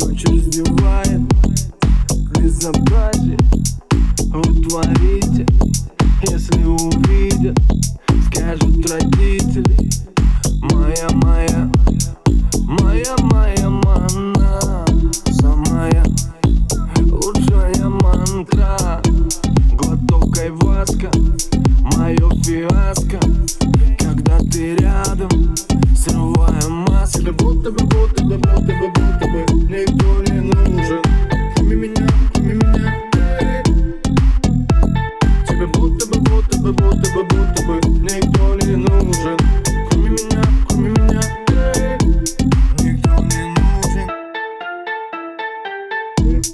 Ночь раздевает безобразие Утворить видят Скажут родители. Моя, моя, моя, моя манна Самая лучшая мантра. Глоток айваска, мое фиаско. Когда ты рядом, срываем маски. Будто бы, будто бы, будто бы, будто бы. чтобы никто не нужен. Кроме меня, кроме меня эй, Никто не нужен.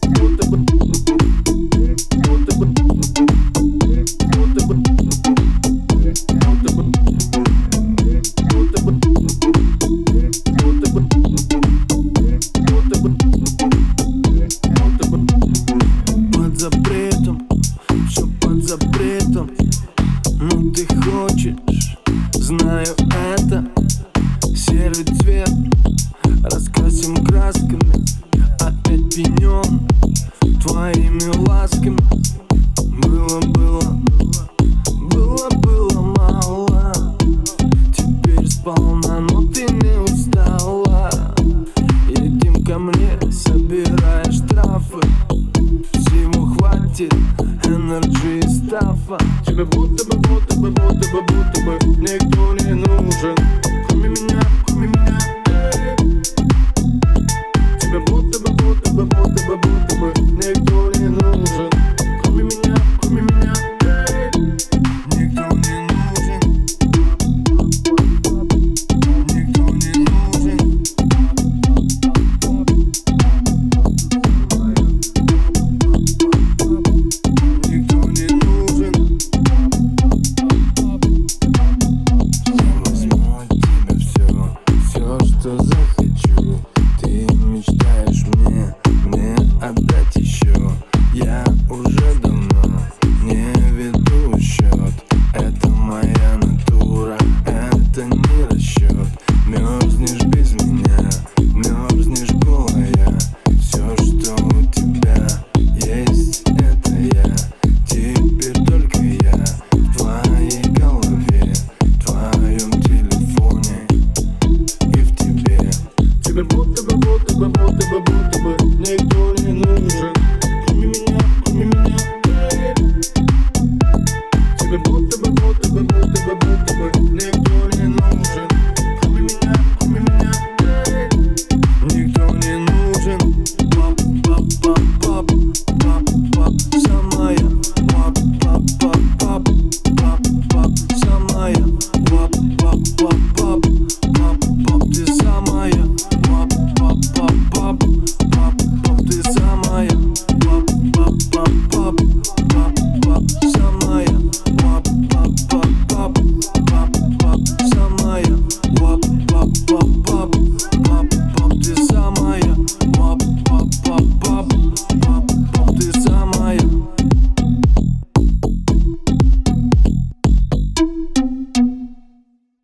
Будто бы Знаю это. Серый цвет. Раскрасим красками. Опять пенем Твоими ласками. Было, было. Было, было мало. Теперь сполна, но ты не устала. Едим ко мне, собираешь штрафы. Всего хватит энергии стафа. Тебе будто бы будто бы, будто бы никто не нужен.